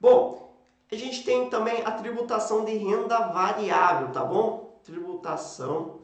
Bom, a gente tem também a tributação de renda variável, tá bom? Tributação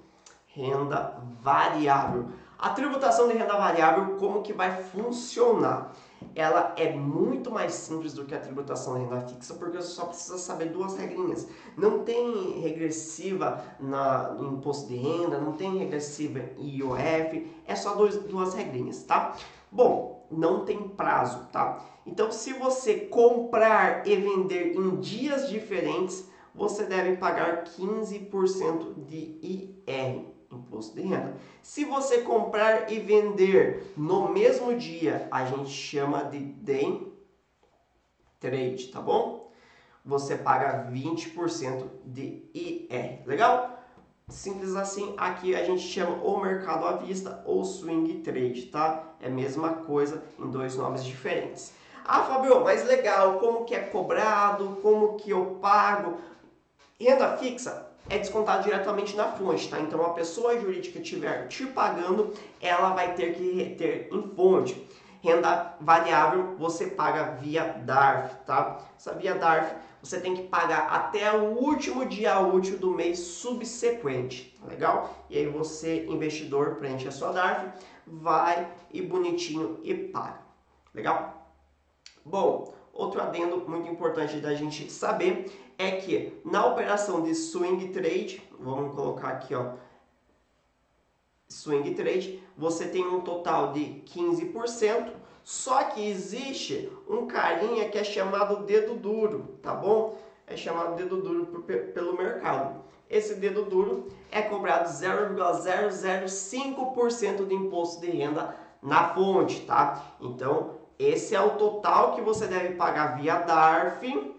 renda variável. A tributação de renda variável, como que vai funcionar? Ela é muito mais simples do que a tributação de renda fixa, porque você só precisa saber duas regrinhas. Não tem regressiva na, no imposto de renda, não tem regressiva em IOF, é só dois, duas regrinhas, tá? Bom, não tem prazo, tá? Então, se você comprar e vender em dias diferentes, você deve pagar 15% de IR imposto de renda. Se você comprar e vender no mesmo dia, a gente chama de day trade, tá bom? Você paga 20% de IR. Legal? Simples assim, aqui a gente chama o mercado à vista ou swing trade, tá? É a mesma coisa em dois nomes diferentes. Ah, Fabio, mas legal, como que é cobrado, como que eu pago? Renda fixa, é descontado diretamente na fonte, tá? Então, a pessoa jurídica estiver te pagando, ela vai ter que reter em fonte. Renda variável você paga via DARF, tá? Essa via DARF você tem que pagar até o último dia útil do mês subsequente, tá legal? E aí você, investidor, preenche a sua DARF, vai e bonitinho e paga, legal? Bom, outro adendo muito importante da gente saber é que na operação de swing trade, vamos colocar aqui, ó, swing trade, você tem um total de 15%, só que existe um carinha que é chamado dedo duro, tá bom? É chamado dedo duro pelo mercado. Esse dedo duro é cobrado 0,005% de imposto de renda na fonte, tá? Então, esse é o total que você deve pagar via DARF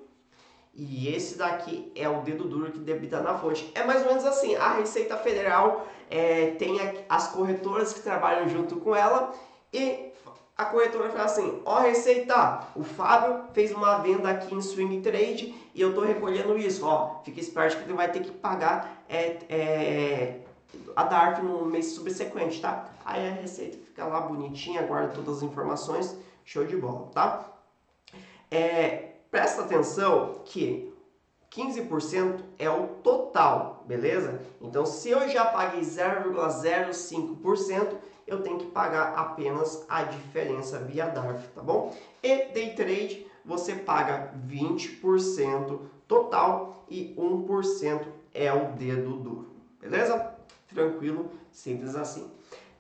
e esse daqui é o dedo duro que debita na fonte. É mais ou menos assim, a Receita Federal é, tem as corretoras que trabalham junto com ela e a corretora fala assim, ó Receita, o Fábio fez uma venda aqui em Swing Trade e eu estou recolhendo isso, ó, fica esperto que ele vai ter que pagar é, é, a DARF no mês subsequente, tá? Aí a Receita fica lá bonitinha, guarda todas as informações, show de bola, tá? É, Presta atenção que 15% é o total, beleza? Então, se eu já paguei 0,05%, eu tenho que pagar apenas a diferença via DARF, tá bom? E day trade, você paga 20% total e 1% é o dedo duro, beleza? Tranquilo, simples assim.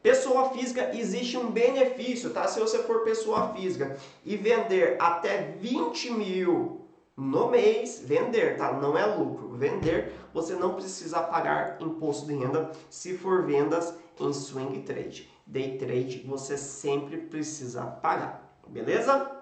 Pessoa física, existe um benefício, tá? Se você for pessoa física e vender até 20 mil no mês, vender, tá? Não é lucro. Vender, você não precisa pagar imposto de renda se for vendas em swing trade. Day trade, você sempre precisa pagar, beleza?